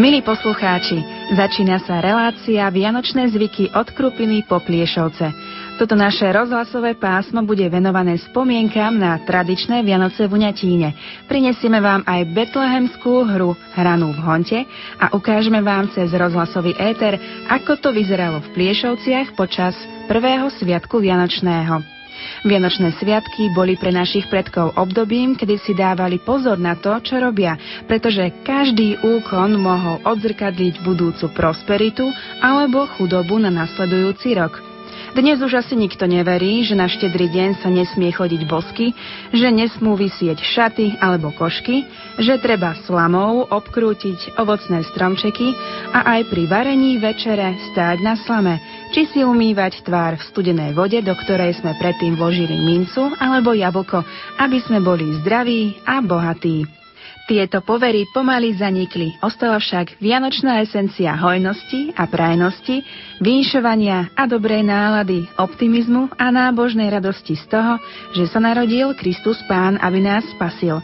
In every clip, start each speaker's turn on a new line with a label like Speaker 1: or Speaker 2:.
Speaker 1: Milí poslucháči, začína sa relácia Vianočné zvyky od Krupiny po Pliešovce. Toto naše rozhlasové pásmo bude venované spomienkam na tradičné Vianoce v Uňatíne. Prinesieme vám aj betlehemskú hru Hranú v honte a ukážeme vám cez rozhlasový éter, ako to vyzeralo v Pliešovciach počas prvého sviatku Vianočného. Vianočné sviatky boli pre našich predkov obdobím, kedy si dávali pozor na to, čo robia, pretože každý úkon mohol odzrkadliť budúcu prosperitu alebo chudobu na nasledujúci rok. Dnes už asi nikto neverí, že na štedrý deň sa nesmie chodiť bosky, že nesmú vysieť šaty alebo košky, že treba slamou obkrútiť ovocné stromčeky a aj pri varení večere stáť na slame, či si umývať tvár v studenej vode, do ktorej sme predtým vložili mincu alebo jablko, aby sme boli zdraví a bohatí. Tieto povery pomaly zanikli, ostala však vianočná esencia hojnosti a prajnosti, vynšovania a dobrej nálady, optimizmu a nábožnej radosti z toho, že sa narodil Kristus Pán, aby nás spasil.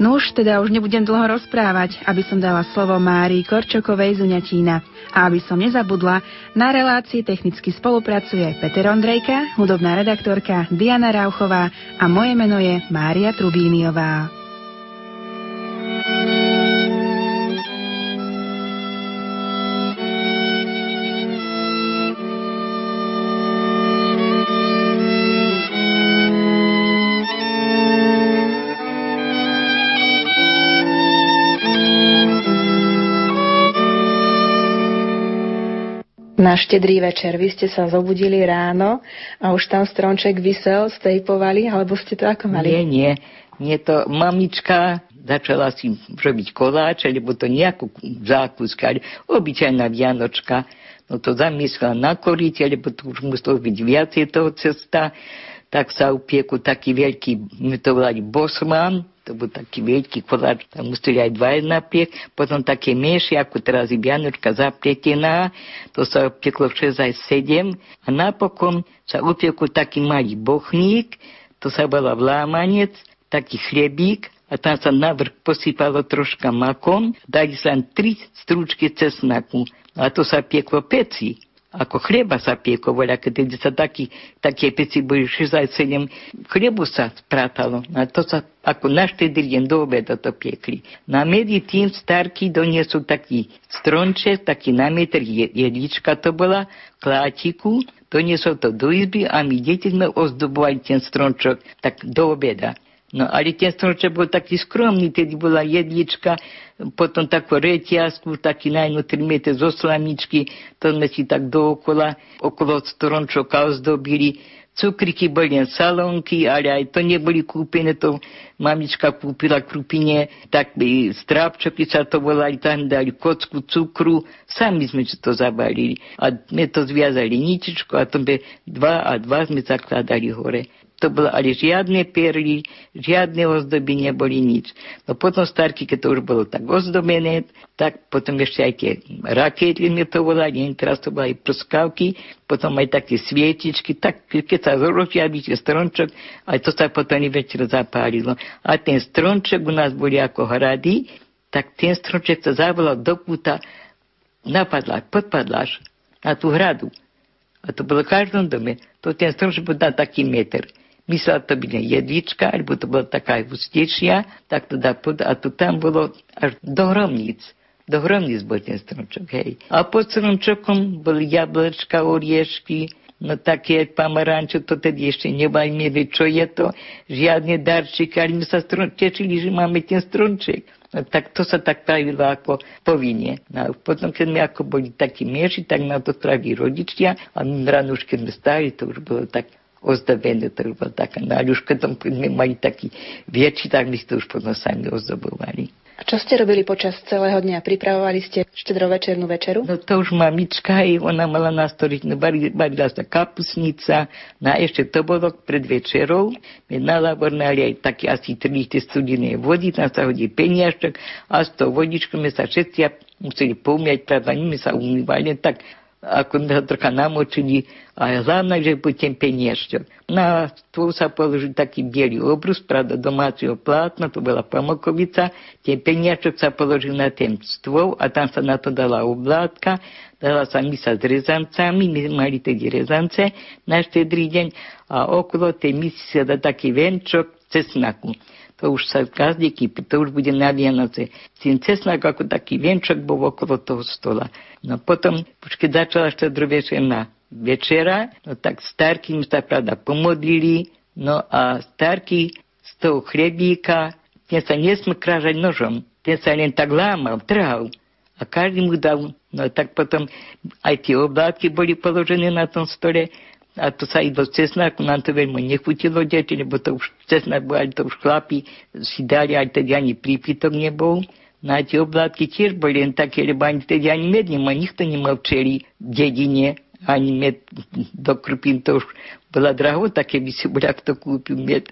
Speaker 1: Nuž, teda už nebudem dlho rozprávať, aby som dala slovo Márii Korčokovej z Uňatína. A aby som nezabudla, na relácii technicky spolupracuje Peter Ondrejka, hudobná redaktorka Diana Rauchová a moje meno je Mária Trubíniová. Na štedrý večer vy ste sa zobudili ráno a už tam stronček vysel, stejpovali, alebo ste to ako mali?
Speaker 2: Nie, nie. Nie to mamička začala si robiť koláč, alebo to nejakú zákuska, obyčajná Vianočka. No to zamyslela na koríte, lebo to už muselo byť viacej toho cesta. Tak sa upieku taký veľký, my to volali bosman, to bol taký veľký koláč, tam museli aj dva napiek, potom také menšie, ako teraz je Vianočka zapletená, to sa upieklo 6 aj 7 a napokon sa upiekol taký malý bochník, to sa volá vlámanec, taký chlebík a tam sa navrh posypalo troška makom, dali sa tri strúčky cesnaku a to sa pieklo peci ako chleba sa pieklo, voľa, keď sa taký, také peci boli 67, chlebu sa sprátalo. A to sa ako na štedrý deň do obeda to piekli. Na medzi tým starky doniesol taký stronček, taký na metr jedlička to bola, klátiku, doniesol to do izby a my deti sme ozdobovali ten No ale ten stromček bol taký skromný, tedy bola jedlička, potom takú reťazku, taký najmä 3 metre zo slamičky, to si tak dookola, okolo stromčoka ozdobili. Cukriky boli len salónky, ale aj to neboli kúpené, to mamička kúpila krupine, tak by strápčoky sa to volali, tam dali kocku cukru, sami sme to zabalili. A sme to zviazali ničičko a to dva a dva sme zakladali hore to bolo ale žiadne perly, žiadne ozdoby neboli nič. No potom starky, keď to už bolo tak ozdobené, tak potom ešte aj tie rakety mi to volali, teraz to boli aj prskavky, potom aj také svietičky, tak keď sa tie strončok, aj to sa potom večer zapálilo. A ten strončok u nás boli ako hrady, tak ten stronček sa zavolal do kúta, napadla, podpadláš na tú hradu. A to bolo v každom dome. To ten stronček bol na taký meter myslela to byť jedlička, alebo to bola taká hustejšia, tak pod, a to tam bolo až do hromníc. Do hromníc bol ten stromčok, hej. A pod stromčokom boli jablčka, oriešky, no také pamarančo, to tedy ešte nebajme, čo je to, žiadne darčeky, ale my strom, tešili, že máme ten stromček. No, tak to sa tak pravilo ako povinne. No, potom, keď sme ako boli takí mieši, tak nám to spravili rodičia a my ráno už keď sme stali, to už bolo tak ozdobené, to už bola taká náľuška, tam sme mali taký väčší, tak my ste už potom sami ozdobovali.
Speaker 1: A čo ste robili počas celého dňa? Pripravovali ste štedrovečernú večeru?
Speaker 2: No to už mamička, aj ona mala nastoliť, no barila sa kapusnica, no a ešte to bolo pred večerou, my nalabornali aj také asi 3 studené vody, tam sa hodí peniažčok a s tou vodičkou sme sa všetci museli poumiať, pravda, my sa umývali, tak ho trocha namočili a hlavne, že buďte peniešťok. Na stôl sa položil taký biely obrus, pravda domáceho plátna, to bola pamokovica, ten peniačok sa položil na ten stôl a tam sa na to dala oblátka, dala sa misa s rezancami, my mali tedy rezance na štedrý deň a okolo tej misy sa venčok cesnaku to už sa gazdíky, to už bude na Vianoce. Ten cesnak ako taký vienčok bol okolo toho stola. No potom, už keď začala štedrovečerná večera, no tak starky mi sa pravda pomodlili, no a starky z toho chlebíka, ten sa nesmie krážať nožom, ten sa len tak lámal, trhal. A každý mu dal, no tak potom aj tie oblátky boli položené na tom stole, a to sa i do cesnaku, nám to veľmi nechutilo deti, lebo to už cesnak bol, to už chlapi si dali, aj tedy ani prípitok nebol. Na tie oblátky tiež boli len také, lebo ani tedy ani med nemal, nikto nemal včeli dedine, ani med do krupín, to už bola drahota, keby si bol to kúpil med.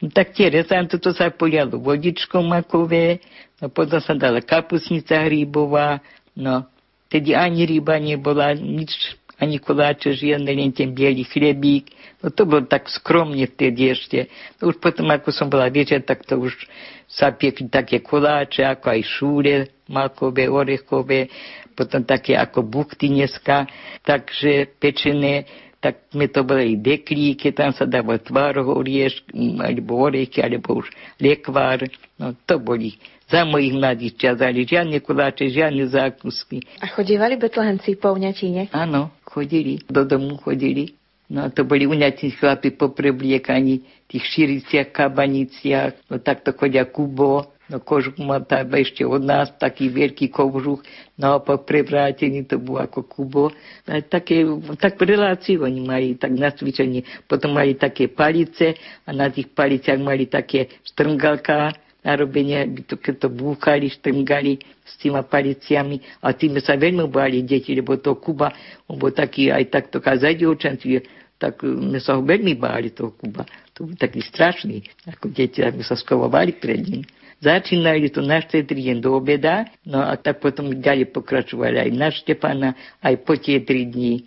Speaker 2: No, tak tie rezanto to sa polialo vodičkou makové, no potom sa dala kapusnica hríbová, no tedy ani ryba nebola, nič ani koláče žiadne, len ten biely chlebík. No to bolo tak skromne vtedy ešte. No už potom, ako som bola večer, tak to už sa piekli také koláče, ako aj šúre, makové, orechové, potom také ako bukty dneska, takže pečené, tak sme to boli deklíky, tam sa dával tvároh orieš, alebo orechy, alebo už lekvár, no to boli za mojich mladých čas, ale žiadne koláče, žiadne zákusky.
Speaker 1: A chodívali betlehenci po Uňatíne?
Speaker 2: Áno, chodili, do domu chodili. No a to boli uňatí chlapi poprebliekaní v tých širiciach, kabaniciach, no takto chodia kubo, no kožuch má tam ešte od nás, taký veľký kožuch, naopak prevrátený, to bolo ako kubo. A také, tak reláciu oni mali, tak na cvičení. Potom mali také palice a na tých paliciach mali také strngalka, narobenie, to, keď to búchali, štrngali s tými paliciami a tým sa veľmi báli deti, lebo to Kuba, on bol taký aj takto kazaj dievčanci, tak my sa ho veľmi báli toho Kuba. To bol taký strašný, ako deti, ako sa skovovali pred ním. Začínali to na štedrý deň do obeda, no a tak potom ďalej pokračovali aj na Štepana, aj po tie tri dní.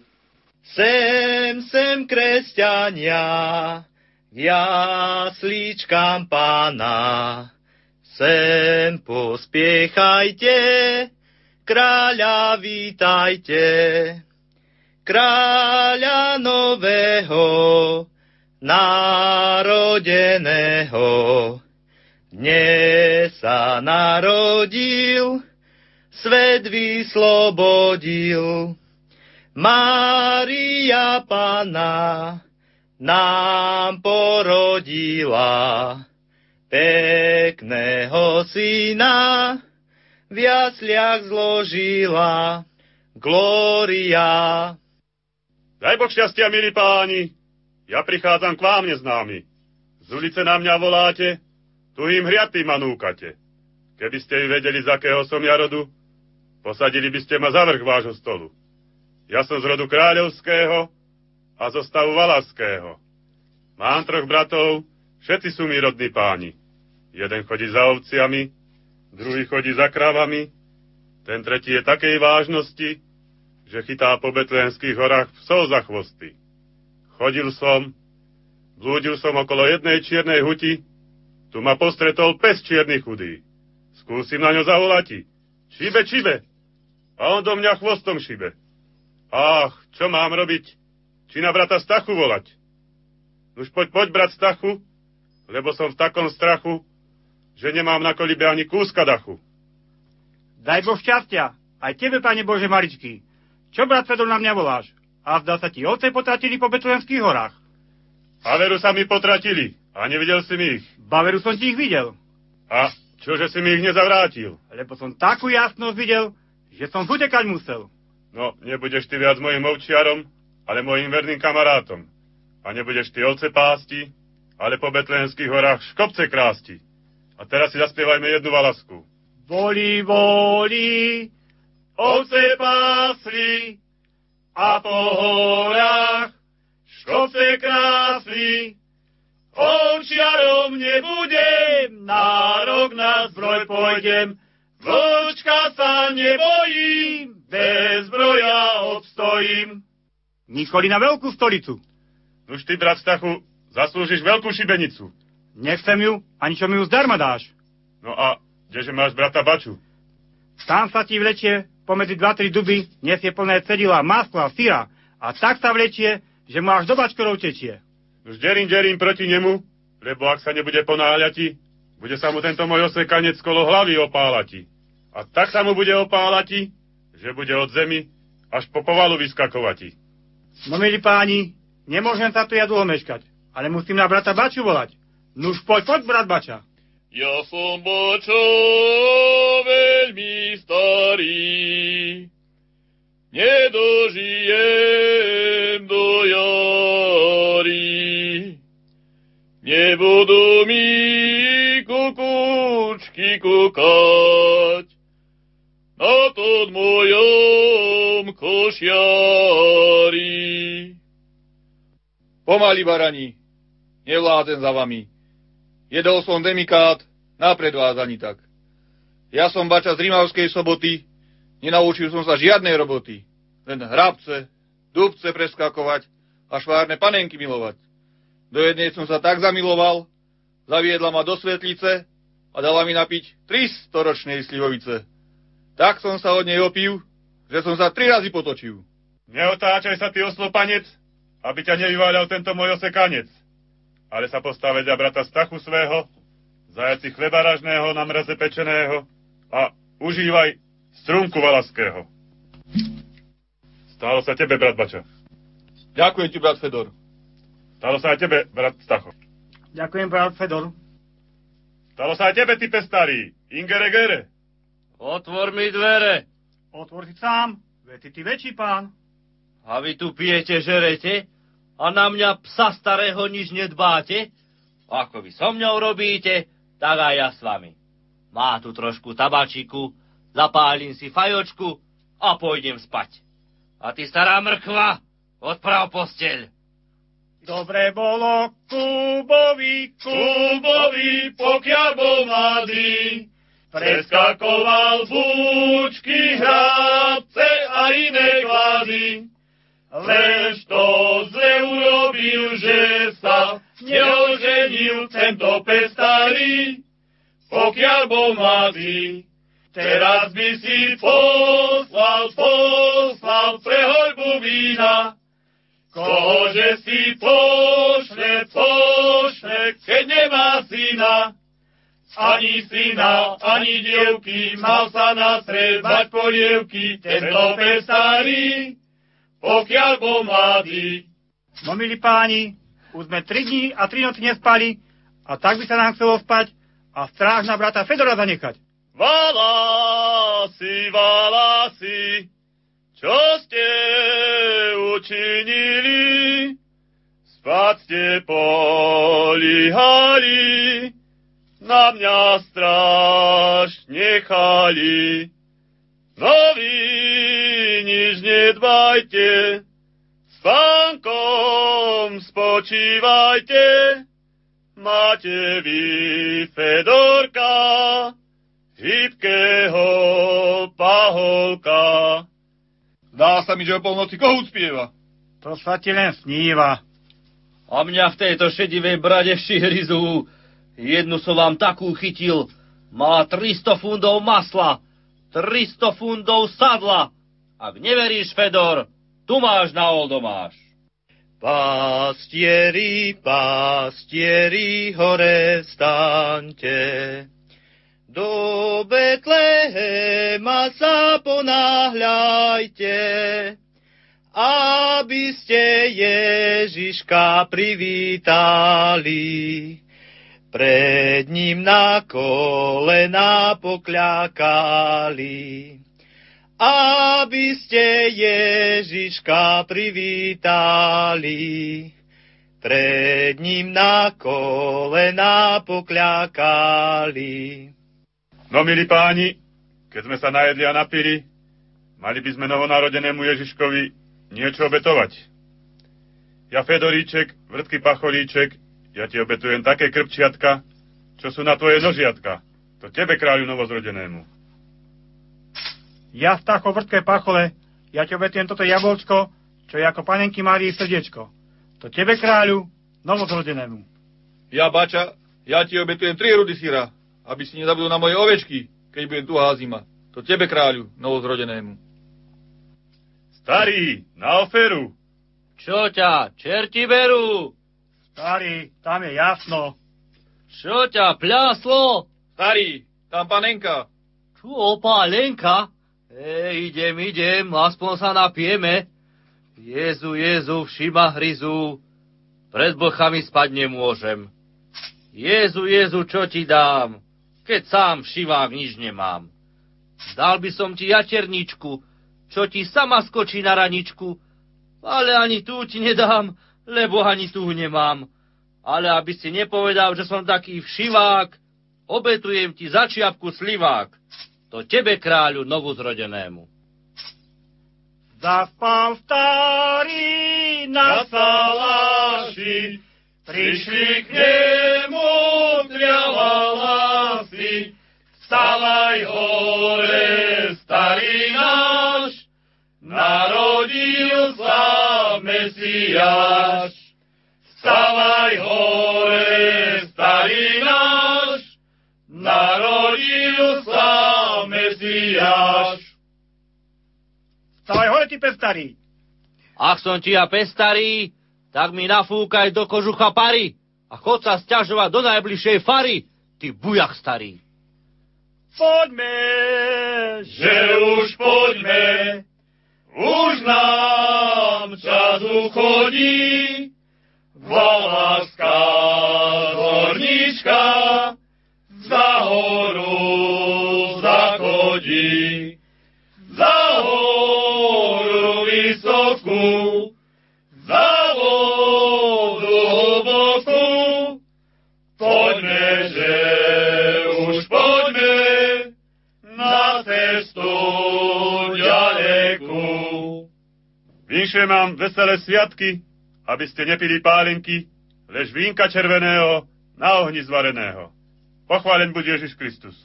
Speaker 3: Sem, sem, kresťania, jaslíčkam pána, Sem pospiechajte, kráľa vítajte, kráľa nového, narodeného. Dnes sa narodil, svet vyslobodil. Mária Pana nám porodila pekného syna v jasliach zložila Glória.
Speaker 4: Daj Boh šťastia, milí páni, ja prichádzam k vám neznámy. Z ulice na mňa voláte, tu im hriatý ma núkate. Keby ste vedeli, z akého som ja rodu, posadili by ste ma za vrch vášho stolu. Ja som z rodu kráľovského a zo stavu valaského. Mám troch bratov, Všetci sú mi rodní páni. Jeden chodí za ovciami, druhý chodí za krávami, ten tretí je takej vážnosti, že chytá po betlénskych horách psov za chvosty. Chodil som, blúdil som okolo jednej čiernej huti, tu ma postretol pes čierny chudý. Skúsim na ňo zavolať. Šibe, šibe. A on do mňa chvostom šibe. Ach, čo mám robiť? Či na brata Stachu volať? Už poď, poď, brat Stachu, lebo som v takom strachu, že nemám na kolibe ani kúska dachu.
Speaker 5: Daj Boh šťastia, aj tebe, pane Bože maličký. Čo, brat Fedor, na mňa voláš? A zdá sa ti ovce potratili po Betlehenských horách.
Speaker 4: Baveru sa mi potratili a nevidel si mi ich.
Speaker 5: Baveru som ti ich videl.
Speaker 4: A čože si mi ich nezavrátil?
Speaker 5: Lebo som takú jasnosť videl, že som zutekať musel.
Speaker 4: No, nebudeš ty viac mojim ovčiarom, ale mojim verným kamarátom. A nebudeš ty ovce pásti, ale po Betlehenských horách škopce krásti. A teraz si zaspievajme jednu valasku.
Speaker 5: Voli, voli, ovce pásli a po horách škopce krásli. Ovčiarom nebudem, na rok na zbroj pôjdem, vlčka sa nebojím,
Speaker 3: bez zbroja obstojím.
Speaker 5: Nikoli na veľkú stolicu.
Speaker 4: Nuž ty, brat Stachu, zaslúžiš veľkú šibenicu.
Speaker 5: Nechcem ju, ani čo mi ju zdarma dáš.
Speaker 4: No a kdeže máš brata Baču?
Speaker 5: Tam sa ti vlečie pomedzi dva, tri duby, nesie plné cedila, masla, syra a tak sa vlečie, že mu až do bačkorov tečie.
Speaker 4: Už derím, derím proti nemu, lebo ak sa nebude ponáhľati, bude sa mu tento môj osekanec kolo hlavy opálati. A tak sa mu bude opálati, že bude od zemi až po povalu vyskakovati.
Speaker 5: No milí páni, nemôžem sa tu ja dlho meškať, ale musím na brata Baču volať. Nuž poď, poď, brat Bača.
Speaker 3: Ja som Bača veľmi starý, nedožijem do jary. Nebudú mi kukučky kukať na tom mojom košiari.
Speaker 6: Pomaly, barani, nevládzem za vami. Jedol som demikát, napred vás ani tak. Ja som bača z Rimavskej soboty, nenaučil som sa žiadnej roboty. Len hrabce, dubce preskakovať a švárne panenky milovať. Do jednej som sa tak zamiloval, zaviedla ma do svetlice a dala mi napiť 300 ročnej slivovice. Tak som sa od nej opil, že som sa tri razy potočil.
Speaker 4: Neotáčaj sa, ty oslopanec, aby ťa nevyváľal tento môj osekanec. Ale sa postaveť za brata Stachu svého, zajaci chlebaražného na mraze pečeného a užívaj strunku valaského. Stalo sa tebe, brat Bača.
Speaker 6: Ďakujem ti, brat Fedor.
Speaker 4: Stalo sa aj tebe, brat Stacho.
Speaker 5: Ďakujem, brat Fedor.
Speaker 4: Stalo sa aj tebe, ty pestarý, Ingere Gere.
Speaker 3: Otvor mi dvere.
Speaker 5: Otvor si sám, veď ty, ty väčší pán.
Speaker 3: A vy tu pijete, žerete? A na mňa psa starého nič nedbáte? Ako vy so mňou robíte, tak aj ja s vami. Má tu trošku tabačiku, zapálim si fajočku a pôjdem spať. A ty, stará mrkva, odprav posteľ.
Speaker 5: Dobre bolo Kubovi,
Speaker 3: Kubovi, pokiaľ bol mladý, preskakoval búčky, hrádce a iné klady. Lež to zle urobil, že sa neoženil tento pestarý, pokiaľ bol mladý. Teraz by si poslal, poslal pre hojbu vína, kože si pošle, pošle, keď nemá syna. Ani syna, ani dievky, mal sa nastrebať polievky, tento pestarý, pokiaľ bol mladý.
Speaker 5: No milí páni, už sme tri dní a tri noci nespali a tak by sa nám chcelo spať a stráž na brata Fedora zanechať.
Speaker 3: Valasi, valasi, čo ste učinili? Spať ste políhali, na mňa stráž nechali. No vy nič nedbajte, spánkom spočívajte, máte vy Fedorka, hybkého paholka.
Speaker 6: Dá sa mi, že o polnoci kohút spieva.
Speaker 5: To sa ti len sníva.
Speaker 3: A mňa v tejto šedivej brade šihrizu, jednu som vám takú chytil, má 300 fundov masla, 300 fundov sadla. Ak neveríš, Fedor, tu máš na oldomáš. Pastieri, pastieri, hore vstaňte. Do Betlehema sa ponáhľajte, aby ste Ježiška privítali. Pred ním na kolena pokľakali, aby ste Ježiška privítali. Pred ním na kolena pokľakali.
Speaker 4: No, milí páni, keď sme sa najedli a napili, mali by sme novonarodenému Ježiškovi niečo obetovať. Ja, Fedoríček, vrtký pacholíček, ja ti obetujem také krpčiatka, čo sú na tvoje nožiatka. To tebe, kráľu novozrodenému.
Speaker 5: Ja Stacho vrtké pachole, ja ti obetujem toto jablčko, čo je ako panenky Márii srdiečko. To tebe, kráľu, novozrodenému.
Speaker 6: Ja, bača, ja ti obetujem tri rudy syra, aby si nezabudol na moje ovečky, keď budem tu zima. To tebe, kráľu, novozrodenému.
Speaker 4: Starý, na oferu.
Speaker 7: Čo ťa, čerti berú?
Speaker 5: Starý, tam je jasno.
Speaker 7: Čo ťa, pľaslo?
Speaker 6: Starý, tam panenka.
Speaker 7: Čo, Lenka? Ej, idem, idem, aspoň sa napijeme. Jezu, Jezu, všima hryzu, pred bochami spať nemôžem. Jezu, Jezu, čo ti dám, keď sám všivák nič nemám. Dal by som ti jaterničku, čo ti sama skočí na raničku, ale ani tu ti nedám, lebo ani tu nemám. Ale aby si nepovedal, že som taký všivák, obetujem ti za čiapku slivák, to tebe, kráľu, novuzrodenému.
Speaker 5: Zaspal starý na salaši,
Speaker 4: prišli k nemu tria hlasy. Vstávaj hore, starý náš, narodil sa Mesiáš. Vstávaj hore, starý náš, narodil sa Mesiáš.
Speaker 5: Vstávaj hore, ty pestarý.
Speaker 7: Ak som ti ja pestarý, tak mi nafúkaj do kožucha pary a chod sa stiažovať do najbližšej fary, ty bujach starý.
Speaker 5: Poďme,
Speaker 4: že už poďme, už nám čas uchodí, Valaska hornička za horu Vinšujem vám veselé sviatky, aby ste nepili pálinky, lež vínka červeného na ohni zvareného. Pochválen bude Ježiš Kristus.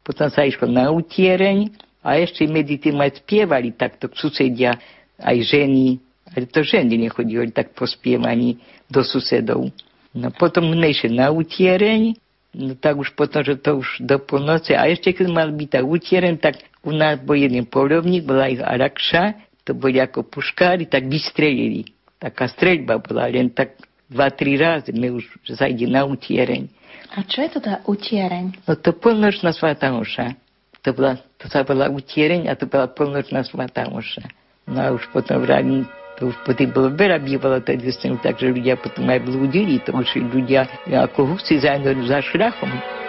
Speaker 2: Potom sa išlo na utiereň a ešte medzi tým aj spievali takto susedia, aj ženy, ale to ženy nechodili tak po spievaní do susedov. No potom išli na utiereň, no tak už potom, že to už do polnoci. A ešte keď mal byť tak utiereň, tak u nás bol jeden polovník, bola ich Arakša, to boli ako puškári, tak vystrelili. Taká streľba bola, len tak dva, tri razy my už zajde na utiereň.
Speaker 8: A čo je to tá utiereň?
Speaker 2: No to polnočná svatá oša. To, bola, to sa bola utiereň a to bola polnočná svatá oša. No a už potom vravím, to už potom bolo veľa bývalo tým, takže ľudia potom aj blúdili, to už ľudia ako husy za, za šrachom.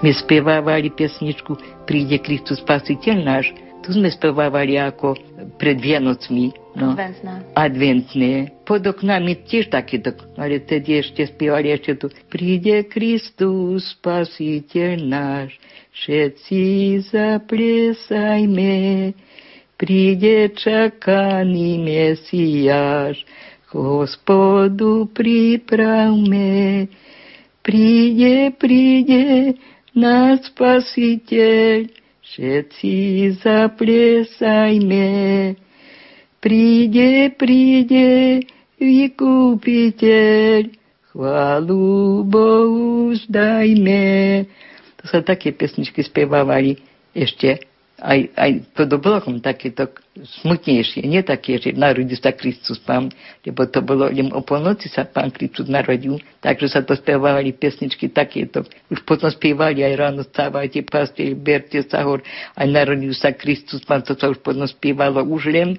Speaker 2: My spievávali pesničku Príde Kristus Spasiteľ náš. Tu sme spievávali ako pred Vianocmi.
Speaker 8: No. Adventné.
Speaker 2: Adventné. Pod oknami tiež takéto, ale tedy ešte spievali ešte tu Príde Kristus Spasiteľ náš, všetci zaplesajme, príde čakaný Mesiáš, Hospodu pripravme, príde, príde, náš spasiteľ, všetci zaplesajme. Príde, príde, vykúpiteľ, chválu Bohu zdajme. To sa také pesničky spievávali ešte aj, aj to do blokom takéto smutnejšie, nie také, že narodil sa Kristus Pán, lebo to bolo, len o polnoci sa Pán Kristus narodil, takže sa to spievali pesničky takéto. Už potom spievali aj ráno stávajte, pastieri, berte sa hor, aj narodil sa Kristus Pán, to sa už potom spievalo už len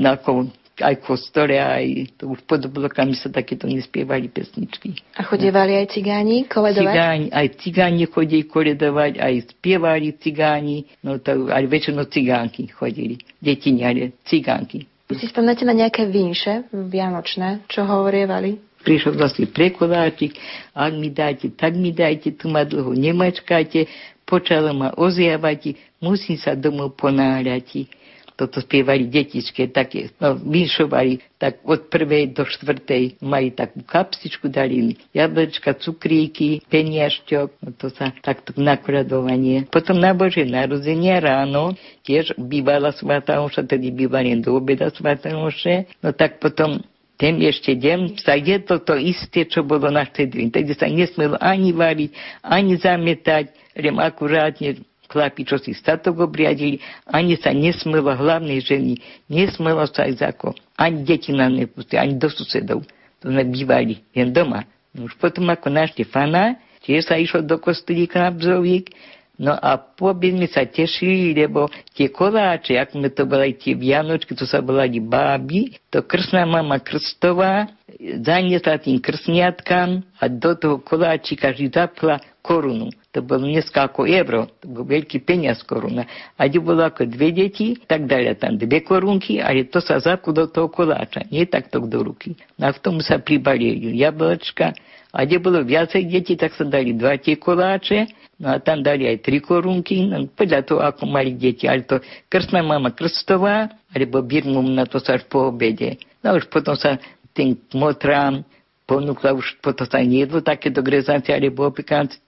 Speaker 2: ako aj kostole, aj to už pod blokami sa takéto nespievali pesničky.
Speaker 8: A chodievali aj cigáni koledovať?
Speaker 2: Cigáni, aj cigáni chodili koledovať, aj spievali cigáni, no to aj väčšinou cigánky chodili, detiniare, cigánky.
Speaker 8: Vy si spomínate na nejaké vinše vianočné, čo hovorievali?
Speaker 2: Prišiel vlastne prekoláčik, ak mi dajte, tak mi dajte, tu ma dlho nemačkajte, počalo ma oziavať, musím sa domov ponáhľať toto spievali detičke, také, no, vyšovali, tak od prvej do štvrtej mali takú kapsičku, dali jablčka, cukríky, peniažťok, no to sa takto nakladovanie. Potom na Bože narodzenie ráno tiež bývala svatá Oša, tedy bývali do obeda svatá Oše, no tak potom ten ešte deň sa je to isté, čo bolo na štedrin. Tedy sa nesmelo ani variť, ani zametať, len akurátne chlapi, čo si statok obriadili, ani sa nesmelo hlavnej ženy, nesmelo sa aj zako, ani deti na nepustili, ani do susedov. To sme bývali jen doma. No už potom ako na Štefana, tiež sa išlo do kostolíka na Bzovík, No a po sme sa tešili, lebo tie koláče, ako sme to boli tie Vianočky, to sa volali báby, to krsná mama Krstová zaniesla tým krsniatkám a do toho koláčika vždy zapla korunu. To bolo dneska ako euro, to bol veľký peniaz koruna. A kde bolo ako dve deti, tak dali tam dve korunky, ale to sa zaplo do toho koláča, nie takto do ruky. No a v tomu sa pribalili jablčka, a kde bolo viacej detí, tak sa dali dva tie koláče, no a tam dali aj tri korunky, no podľa toho, ako mali deti. Ale to krstná mama Krstová, alebo Birmum, na to sa až po obede. No už potom sa tým motrám ponúkla už potom sa nejedlo takéto grezancie alebo opekánci.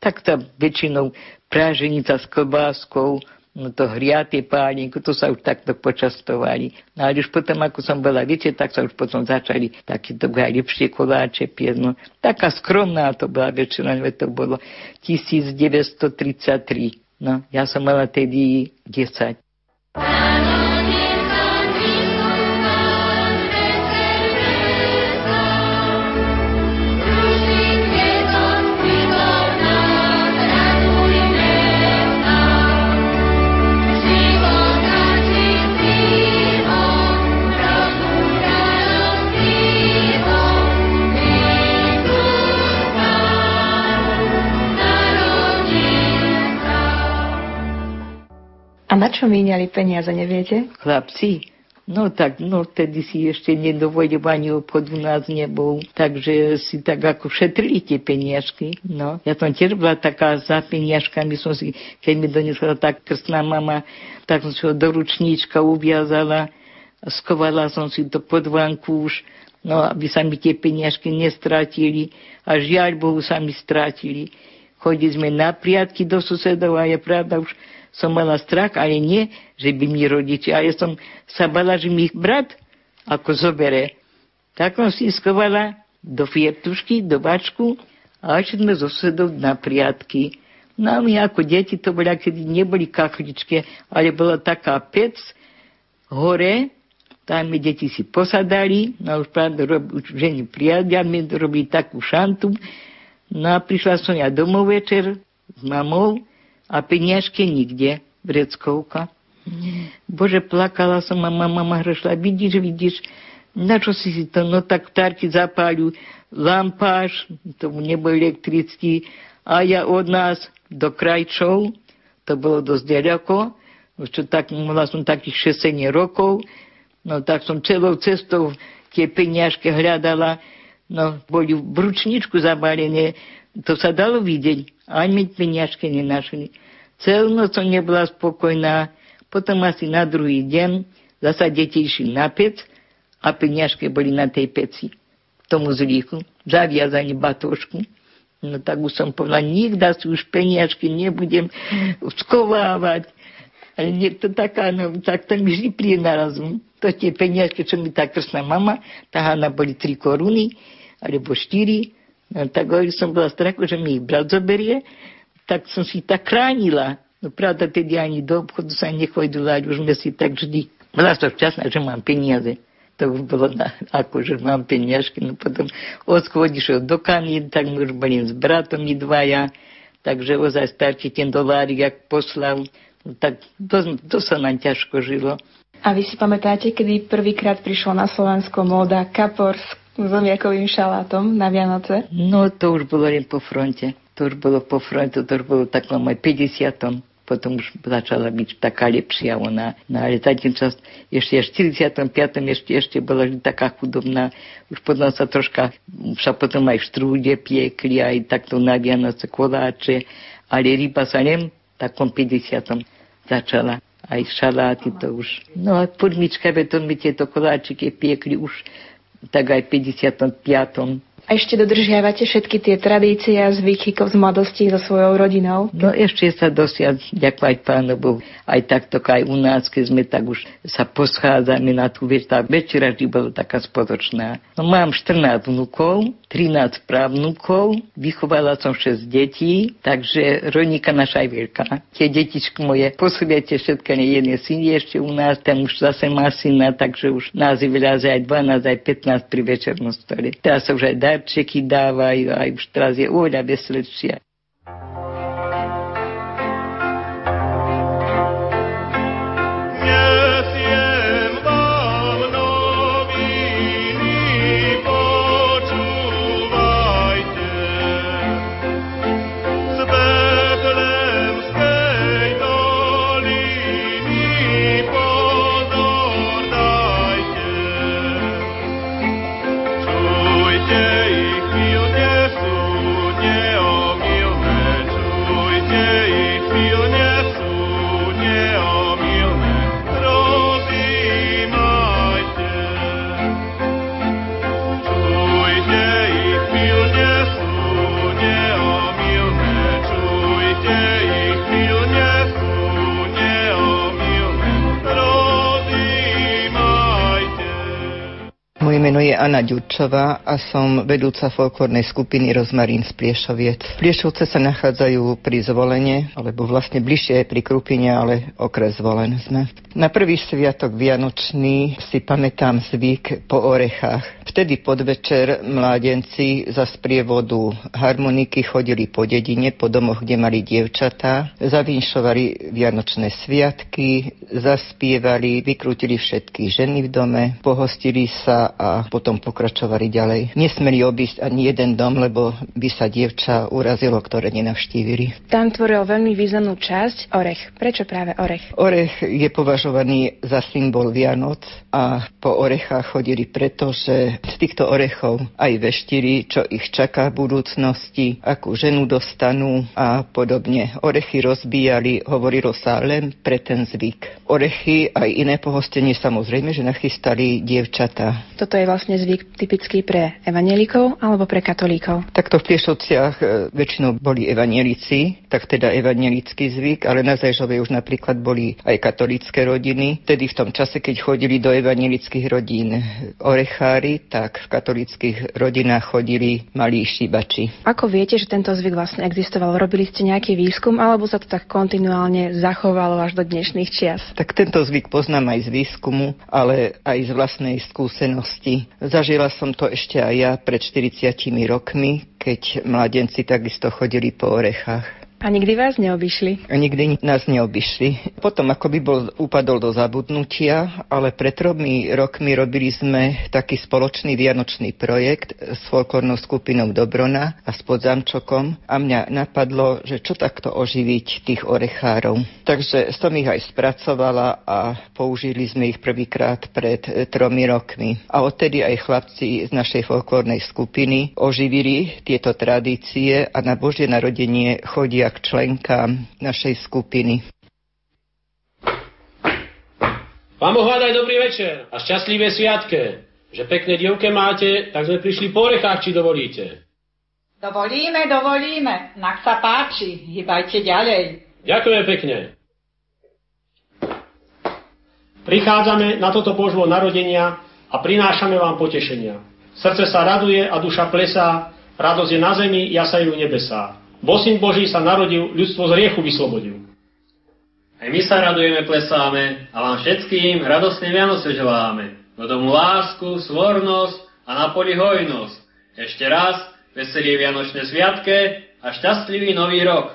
Speaker 2: Tak sa väčšinou práženica s klobáskou, no to hriaté pálinku, to sa už takto počastovali. No ale už potom, ako som bola väčšie, tak sa už potom začali takéto lepšie koláče piesť. No, taká skromná to bola väčšina, to bolo 1933. No, ja som mala tedy 10.
Speaker 8: na čo míňali peniaze, neviete?
Speaker 2: Chlapci, No tak, no vtedy si ešte nedovolil ani obchodu nás nebol, takže si tak ako šetrili tie peniažky. No, ja som tiež bola taká za peniažkami, som si, keď mi donesla tak krstná mama, tak som si ho do ručníčka uviazala, skovala som si to pod už, no aby sa mi tie peniažky nestratili a žiaľ Bohu sa mi stratili. Chodili sme na priatky do susedov a je pravda už som mala strach, ale nie, že by mi rodičia, ale som sa bala, že mi ich brat ako zobere. Tak som si skovala do fiertušky, do bačku a až sme zo susedov na priatky. No a my ako deti to boli, kedy neboli kachličke, ale bola taká pec hore, tam mi deti si posadali, no už pravda, už ženi priadia, mi robili takú šantu. No a prišla som ja domov večer s mamou nikde, vreckovka. Bože, plakala som a mama ma hrašla, vidíš, vidíš, na čo si si to, no tak vtárky zapáľu lampáž, tomu nebol elektrický, a ja od nás do krajčov, to bolo dosť ďaleko, čo tak, mala som takých 6 rokov, no tak som celou cestou tie peniažky hľadala, no boli v bručničku to sa dalo vidieť, ani peniažky nenašli. Celú noc som nebola spokojná, potom asi na druhý deň zasa deti išli na pec a peniažky boli na tej peci, tomu zlíku, zaviazaní batošku. No tak už som povedala, nikdy si už peniažky nebudem skovávať. Ale nie to taká, no, tak to mi vždy príde na rozum. To tie peniažky, čo mi tá krstná mama, tá Hanna boli tri koruny, alebo štyri, tak hovoril som bola strachu, že mi ich brat zoberie, tak som si tak chránila. No pravda, tedy ani do obchodu sa nechodila, už sme si tak vždy. Bola som šťastná, že mám peniaze. To už bolo na, ako, že mám peniažky. No potom Osko odišiel do Kanín, tak my už boli s bratom i dvaja. Takže ozaj starší ten dolárik, jak poslal, no tak to, to sa nám ťažko žilo.
Speaker 8: A vy si pamätáte, kedy prvýkrát prišla na Slovensko móda kapor zemiakovým šalátom na Vianoce?
Speaker 2: No to už bolo len po fronte. To už bolo po fronte, to už bolo takom aj 50 potom už začala byť taká lepšia ona. No ale tým čas, ešte v 45. ešte, ešte bola taká chudobná, už podľa sa troška, sa potom aj v štrúde piekli, aj takto na Vianoce koláče, ale ryba sa nem takom 50. začala. Aj šaláty to už. No a podmička, to my tieto koláčiky piekli už tak aj v 55.
Speaker 8: A ešte dodržiavate všetky tie tradície a zvyky z mladosti so svojou rodinou?
Speaker 2: No ešte sa dosiaľ, ďakovať pánu Bohu, aj takto aj u nás, keď sme tak už sa poschádzame na tú vec, tá večera vždy bola taká spoločná. No mám 14 vnúkov, 13 právnukov, vychovala som 6 detí, takže rodníka naša aj veľká. Tie detičky moje, posúbiate všetko, nie jeden syn je ešte u nás, ten už zase má syna, takže už nás je aj 12, aj 15 pri večernom stole. Teraz sa už aj dá darčeky dávajú, aj už teraz je oveľa veselšia.
Speaker 9: Anna Ďurčová a som vedúca folklórnej skupiny Rozmarín z Pliešoviec. Pliešovce sa nachádzajú pri Zvolene, alebo vlastne bližšie pri Krupine, ale okres Zvolen sme. Na prvý sviatok Vianočný si pamätám zvyk po orechách. Vtedy podvečer mládenci za sprievodu harmoniky chodili po dedine, po domoch, kde mali dievčatá, zavinšovali Vianočné sviatky, zaspievali, vykrútili všetky ženy v dome, pohostili sa a potom potom pokračovali ďalej. Nesmeli obísť ani jeden dom, lebo by sa dievča urazilo, ktoré nenavštívili.
Speaker 8: Tam tvoril veľmi významnú časť orech. Prečo práve orech?
Speaker 9: Orech je považovaný za symbol Vianoc a po orechách chodili preto, že z týchto orechov aj veštiri, čo ich čaká v budúcnosti, akú ženu dostanú a podobne. Orechy rozbíjali, hovorilo sa len pre ten zvyk. Orechy aj iné pohostenie samozrejme, že nachystali dievčata.
Speaker 8: Toto je vlastne zvyk typický pre evanielikov alebo pre katolíkov?
Speaker 9: Takto v Piešovciach e, väčšinou boli evanielici, tak teda evanielický zvyk, ale na Zajžove už napríklad boli aj katolícke rodiny. Tedy v tom čase, keď chodili do evanielických rodín orechári, tak v katolíckých rodinách chodili malí šibači.
Speaker 8: Ako viete, že tento zvyk vlastne existoval? Robili ste nejaký výskum alebo sa to tak kontinuálne zachovalo až do dnešných čias?
Speaker 9: Tak tento zvyk poznám aj z výskumu, ale aj z vlastnej skúsenosti. Zažila som to ešte aj ja pred 40 rokmi, keď mladenci takisto chodili po orechách.
Speaker 8: A nikdy vás neobyšli?
Speaker 9: A nikdy nás neobyšli. Potom ako by bol, upadol do zabudnutia, ale pred tromi rokmi robili sme taký spoločný vianočný projekt s folklórnou skupinou Dobrona a s Podzamčokom a mňa napadlo, že čo takto oživiť tých orechárov. Takže som ich aj spracovala a použili sme ich prvýkrát pred e, tromi rokmi. A odtedy aj chlapci z našej folklórnej skupiny oživili tieto tradície a na Božie narodenie chodia k členkám našej skupiny.
Speaker 10: Vám ohľadaj dobrý večer a šťastlivé sviatke. Že pekné dievke máte, tak sme prišli po orechách, či dovolíte.
Speaker 11: Dovolíme, dovolíme. Nak sa páči, hýbajte ďalej.
Speaker 10: Ďakujem pekne. Prichádzame na toto Božvo narodenia a prinášame vám potešenia. Srdce sa raduje a duša plesá, radosť je na zemi, jasajú nebesá. Bo syn Boží sa narodil, ľudstvo z riechu vyslobodil.
Speaker 12: Aj my sa radujeme, plesáme a vám všetkým radosne Vianoce želáme. Do domu lásku, svornosť a na poli hojnosť. Ešte raz, veselie Vianočné sviatke a šťastlivý nový rok.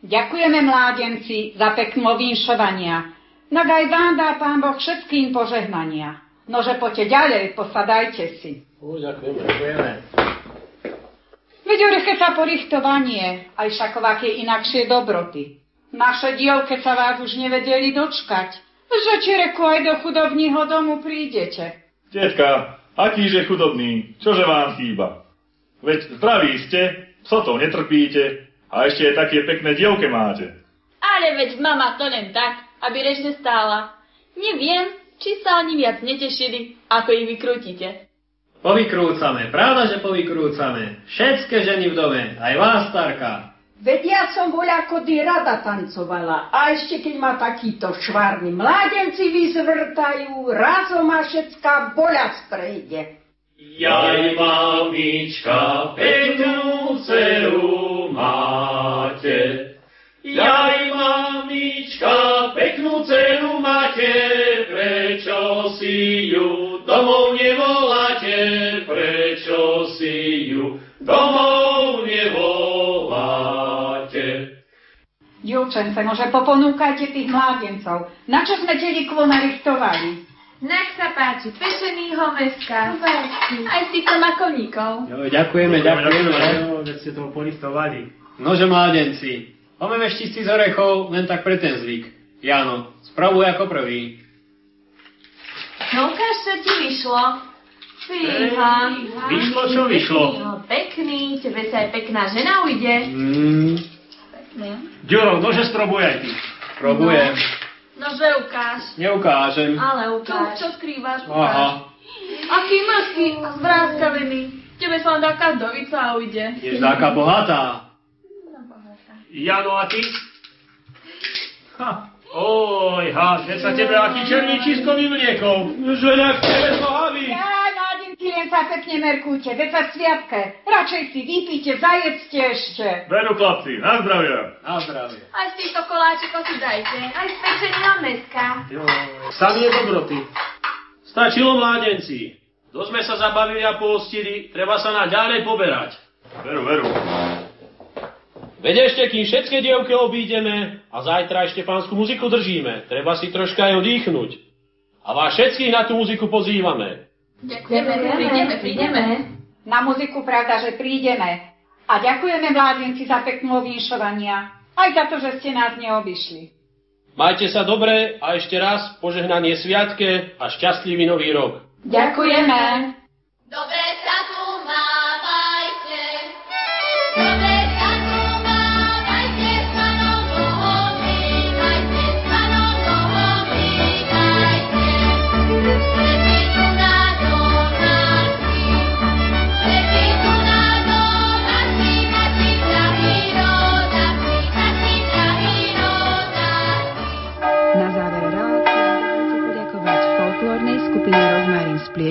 Speaker 11: Ďakujeme mládenci za peknú vinšovania. Tak aj vám dá pán Boh všetkým požehnania. Nože poďte ďalej, posadajte si.
Speaker 10: U, ďakujeme. ďakujeme.
Speaker 11: Veď uryche sa porichtovanie, aj všakovaké inakšie dobroty. Naše dievke sa vás už nevedeli dočkať, že či reku aj do chudobního domu prídete.
Speaker 13: Tetka, akýže chudobný, čože vám chýba? Veď zdraví ste, to netrpíte a ešte aj také pekné dievke máte.
Speaker 14: Ale veď mama to len tak, aby reč nestála. Neviem, či sa oni viac netešili, ako ich vykrútite.
Speaker 12: Povykrúcame, pravda, že povykrúcame. Všetké ženy v dome, aj vás, starka.
Speaker 11: Veď ja som voľako kody rada tancovala. A ešte keď ma takýto švárny mládenci vyzvrtajú, razom ma všetká boľac prejde.
Speaker 15: Jaj, mamička, peknú dceru máte. Jaj, domov nevoláte.
Speaker 11: Dievčence, môže poponúkajte tých mládencov. Na čo sme telikvo narichtovali?
Speaker 14: Nech sa páči, pešený homeska. Aj s týchto makovníkov.
Speaker 10: Jo, ďakujeme, ďakujeme, že ste toho polistovali.
Speaker 12: Nože mládenci, máme štici z orechov len tak pre ten zvyk. Jano, spravuj ako prvý.
Speaker 14: No ukáž, čo ti vyšlo. Fíha.
Speaker 10: Vyšlo, čo vyšlo?
Speaker 14: Pekný, tebe sa aj pekná žena ujde.
Speaker 10: Mm. Ďuro, nože sprobuj aj ty.
Speaker 12: Probujem.
Speaker 14: No, že ukáž.
Speaker 12: Neukážem.
Speaker 14: Ale ukáž. Čo, čo skrývaš? Ukáž.
Speaker 12: Aha.
Speaker 14: Aký mrzký a zvrázkavený. Tebe sa len taká dovica a ujde.
Speaker 12: Je taká bohatá.
Speaker 10: Jano, a ty? Ha. Oj, ha, že sa tebe aký černíčisko vyvliekol. Že jak tebe nohavý.
Speaker 11: Len sa pekne merkujte, veď sa sviatke. Radšej si vypíte, zajedzte ešte.
Speaker 13: Veru, chlapci, na zdravie.
Speaker 12: Na zdravie.
Speaker 14: Aj z týchto koláčikov si dajte. Aj z pečeného meska.
Speaker 10: Jo, samie dobroty. Stačilo mládenci. To sme sa zabavili a postili, treba sa na ďalej poberať.
Speaker 13: Veru, veru.
Speaker 10: Veď ešte, kým všetky dievky obídeme a zajtra ešte pánsku muziku držíme, treba si troška aj odýchnuť. A vás všetkých na tú muziku pozývame.
Speaker 14: Ďakujeme, prídeme, prídeme.
Speaker 11: Na muziku pravda, že prídeme. A ďakujeme mládenci za peknú vinšovania. Aj za to, že ste nás neobyšli.
Speaker 10: Majte sa dobre a ešte raz požehnanie sviatke a šťastlivý nový rok.
Speaker 11: Ďakujeme.
Speaker 14: Dobre sa tu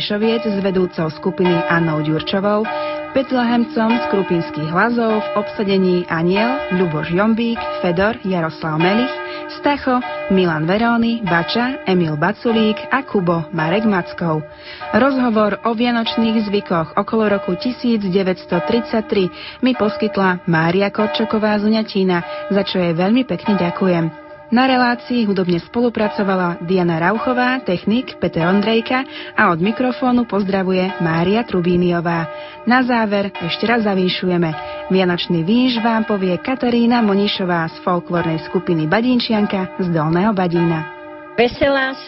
Speaker 1: Pliešoviec s vedúcou skupiny Annou Ďurčovou, Betlehemcom z Krupinských hlasov v obsadení Aniel, Ľuboš Jombík, Fedor, Jaroslav Melich, Stacho, Milan Veróny, Bača, Emil Baculík a Kubo Marek Mackov. Rozhovor o vianočných zvykoch okolo roku 1933 mi poskytla Mária Korčoková z Uňatína, za čo jej veľmi pekne ďakujem. Na relácii hudobne spolupracovala Diana Rauchová, technik Peter Ondrejka a od mikrofónu pozdravuje Mária Trubíniová. Na záver ešte raz zavýšujeme. Vianočný výš vám povie Katarína Monišová z folklórnej skupiny Badínčianka z Dolného Badína.
Speaker 16: Veselá